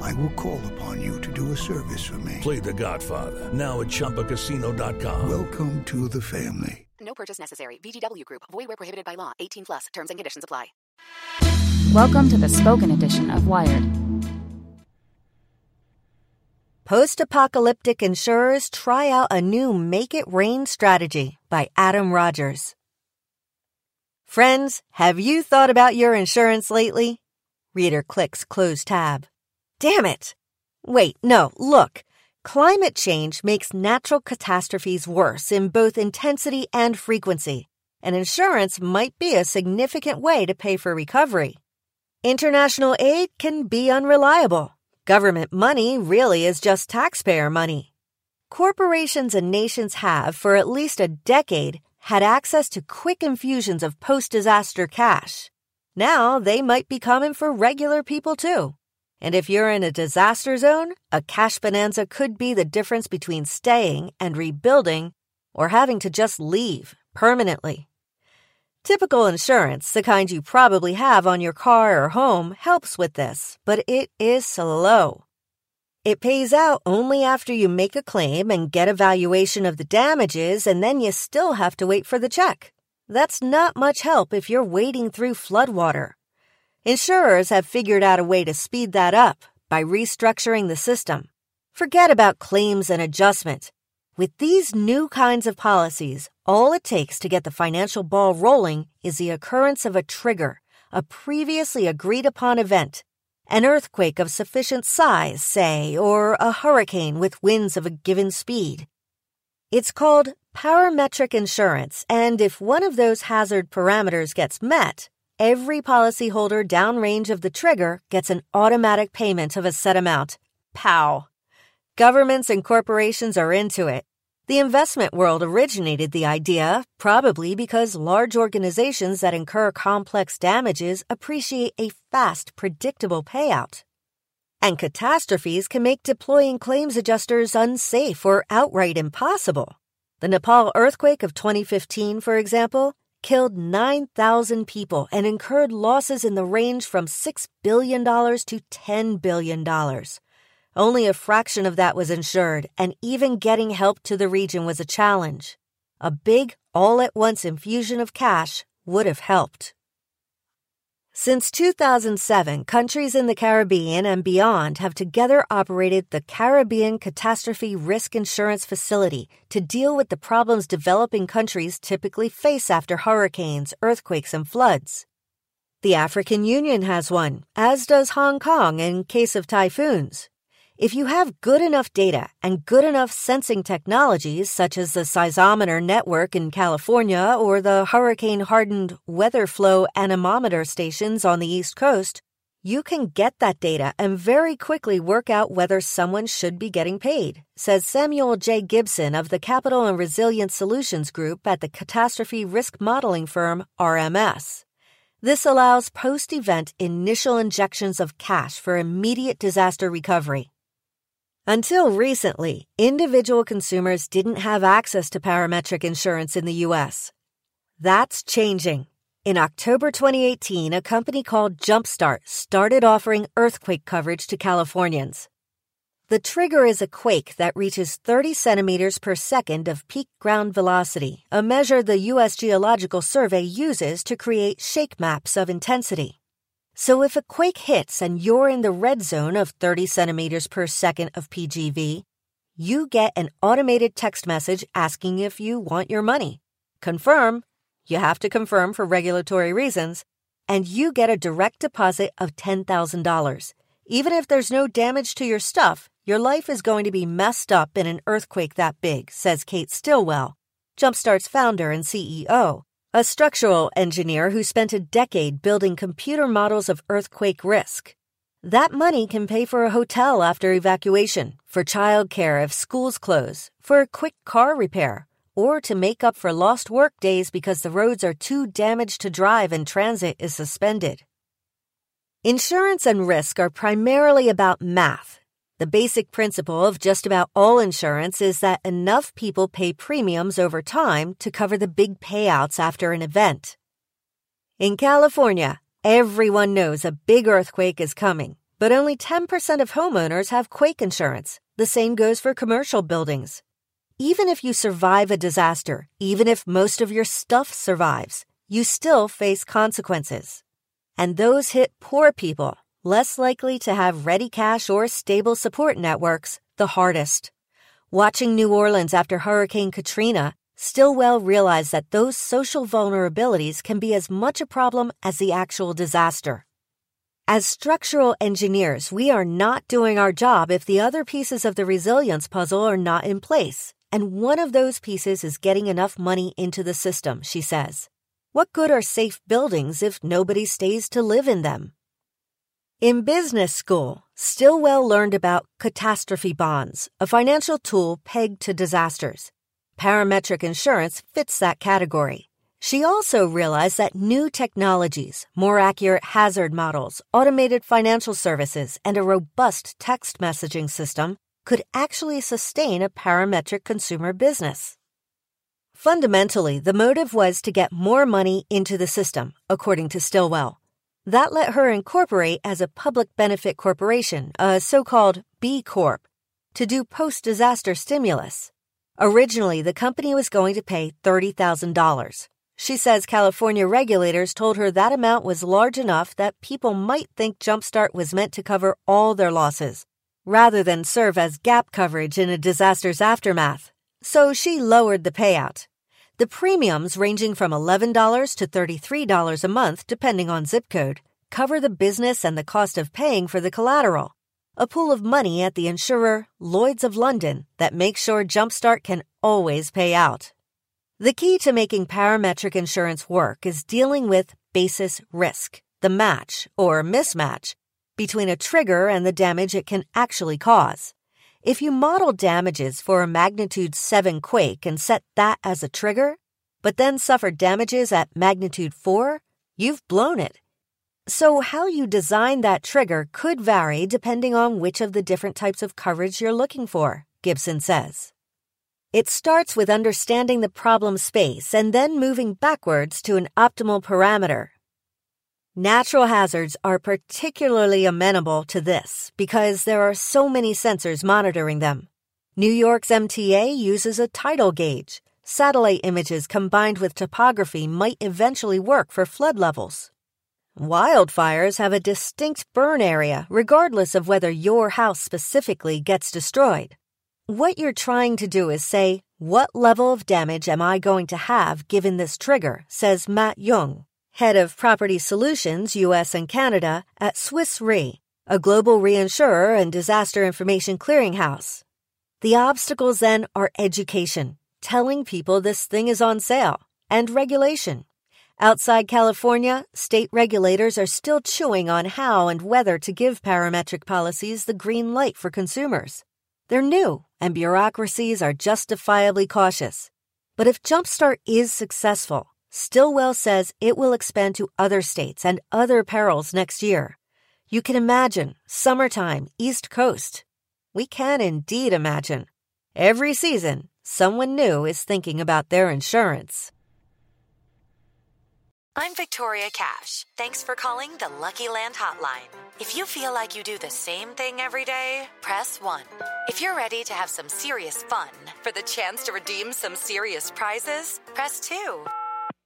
I will call upon you to do a service for me. Play The Godfather now at ChumbaCasino.com. Welcome to the family. No purchase necessary. VGW Group. Void where prohibited by law. 18 plus. Terms and conditions apply. Welcome to the spoken edition of Wired. Post apocalyptic insurers try out a new Make It Rain strategy by Adam Rogers. Friends, have you thought about your insurance lately? Reader clicks close tab. Damn it! Wait, no, look. Climate change makes natural catastrophes worse in both intensity and frequency, and insurance might be a significant way to pay for recovery. International aid can be unreliable. Government money really is just taxpayer money. Corporations and nations have, for at least a decade, had access to quick infusions of post disaster cash. Now they might be coming for regular people too. And if you're in a disaster zone, a cash bonanza could be the difference between staying and rebuilding or having to just leave permanently. Typical insurance, the kind you probably have on your car or home, helps with this, but it is slow. It pays out only after you make a claim and get a valuation of the damages, and then you still have to wait for the check. That's not much help if you're wading through floodwater. Insurers have figured out a way to speed that up by restructuring the system. Forget about claims and adjustment. With these new kinds of policies, all it takes to get the financial ball rolling is the occurrence of a trigger, a previously agreed upon event. An earthquake of sufficient size, say, or a hurricane with winds of a given speed. It's called parametric insurance, and if one of those hazard parameters gets met, every policyholder downrange of the trigger gets an automatic payment of a set amount. Pow! Governments and corporations are into it. The investment world originated the idea, probably because large organizations that incur complex damages appreciate a fast, predictable payout. And catastrophes can make deploying claims adjusters unsafe or outright impossible. The Nepal earthquake of 2015, for example, killed 9,000 people and incurred losses in the range from $6 billion to $10 billion. Only a fraction of that was insured, and even getting help to the region was a challenge. A big, all at once infusion of cash would have helped. Since 2007, countries in the Caribbean and beyond have together operated the Caribbean Catastrophe Risk Insurance Facility to deal with the problems developing countries typically face after hurricanes, earthquakes, and floods. The African Union has one, as does Hong Kong in case of typhoons. If you have good enough data and good enough sensing technologies, such as the seismometer network in California or the hurricane hardened weather flow anemometer stations on the East Coast, you can get that data and very quickly work out whether someone should be getting paid, says Samuel J. Gibson of the Capital and Resilience Solutions Group at the catastrophe risk modeling firm RMS. This allows post event initial injections of cash for immediate disaster recovery. Until recently, individual consumers didn't have access to parametric insurance in the U.S. That's changing. In October 2018, a company called Jumpstart started offering earthquake coverage to Californians. The trigger is a quake that reaches 30 centimeters per second of peak ground velocity, a measure the U.S. Geological Survey uses to create shake maps of intensity. So if a quake hits and you're in the red zone of 30 centimeters per second of PGV, you get an automated text message asking if you want your money. Confirm. You have to confirm for regulatory reasons. And you get a direct deposit of $10,000. Even if there's no damage to your stuff, your life is going to be messed up in an earthquake that big, says Kate Stillwell, Jumpstart's founder and CEO, a structural engineer who spent a decade building computer models of earthquake risk. That money can pay for a hotel after evacuation, for childcare if schools close, for a quick car repair, or to make up for lost work days because the roads are too damaged to drive and transit is suspended. Insurance and risk are primarily about math the basic principle of just about all insurance is that enough people pay premiums over time to cover the big payouts after an event. In California, everyone knows a big earthquake is coming, but only 10% of homeowners have quake insurance. The same goes for commercial buildings. Even if you survive a disaster, even if most of your stuff survives, you still face consequences. And those hit poor people less likely to have ready cash or stable support networks, the hardest. Watching New Orleans after Hurricane Katrina, Stillwell realized that those social vulnerabilities can be as much a problem as the actual disaster. As structural engineers, we are not doing our job if the other pieces of the resilience puzzle are not in place. And one of those pieces is getting enough money into the system, she says. What good are safe buildings if nobody stays to live in them? In business school, Stillwell learned about catastrophe bonds, a financial tool pegged to disasters. Parametric insurance fits that category. She also realized that new technologies, more accurate hazard models, automated financial services, and a robust text messaging system could actually sustain a parametric consumer business. Fundamentally, the motive was to get more money into the system, according to Stillwell. That let her incorporate as a public benefit corporation, a so called B Corp, to do post disaster stimulus. Originally, the company was going to pay $30,000. She says California regulators told her that amount was large enough that people might think Jumpstart was meant to cover all their losses, rather than serve as gap coverage in a disaster's aftermath. So she lowered the payout. The premiums, ranging from $11 to $33 a month depending on zip code, cover the business and the cost of paying for the collateral, a pool of money at the insurer Lloyds of London that makes sure Jumpstart can always pay out. The key to making parametric insurance work is dealing with basis risk, the match or mismatch between a trigger and the damage it can actually cause. If you model damages for a magnitude 7 quake and set that as a trigger, but then suffer damages at magnitude 4, you've blown it. So, how you design that trigger could vary depending on which of the different types of coverage you're looking for, Gibson says. It starts with understanding the problem space and then moving backwards to an optimal parameter Natural hazards are particularly amenable to this because there are so many sensors monitoring them. New York's MTA uses a tidal gauge. Satellite images combined with topography might eventually work for flood levels. Wildfires have a distinct burn area regardless of whether your house specifically gets destroyed. What you're trying to do is say, what level of damage am I going to have given this trigger, says Matt Young, head of Property Solutions US and Canada at Swiss Re, a global reinsurer and disaster information clearinghouse. The obstacles then are education, telling people this thing is on sale, and regulation. Outside California, state regulators are still chewing on how and whether to give parametric policies the green light for consumers. They're new, and bureaucracies are justifiably cautious. But if Jumpstart is successful, Stillwell says it will expand to other states and other perils next year. You can imagine summertime, East Coast. We can indeed imagine. Every season, someone new is thinking about their insurance. I'm Victoria Cash. Thanks for calling the Lucky Land Hotline. If you feel like you do the same thing every day, press 1. If you're ready to have some serious fun for the chance to redeem some serious prizes, press 2.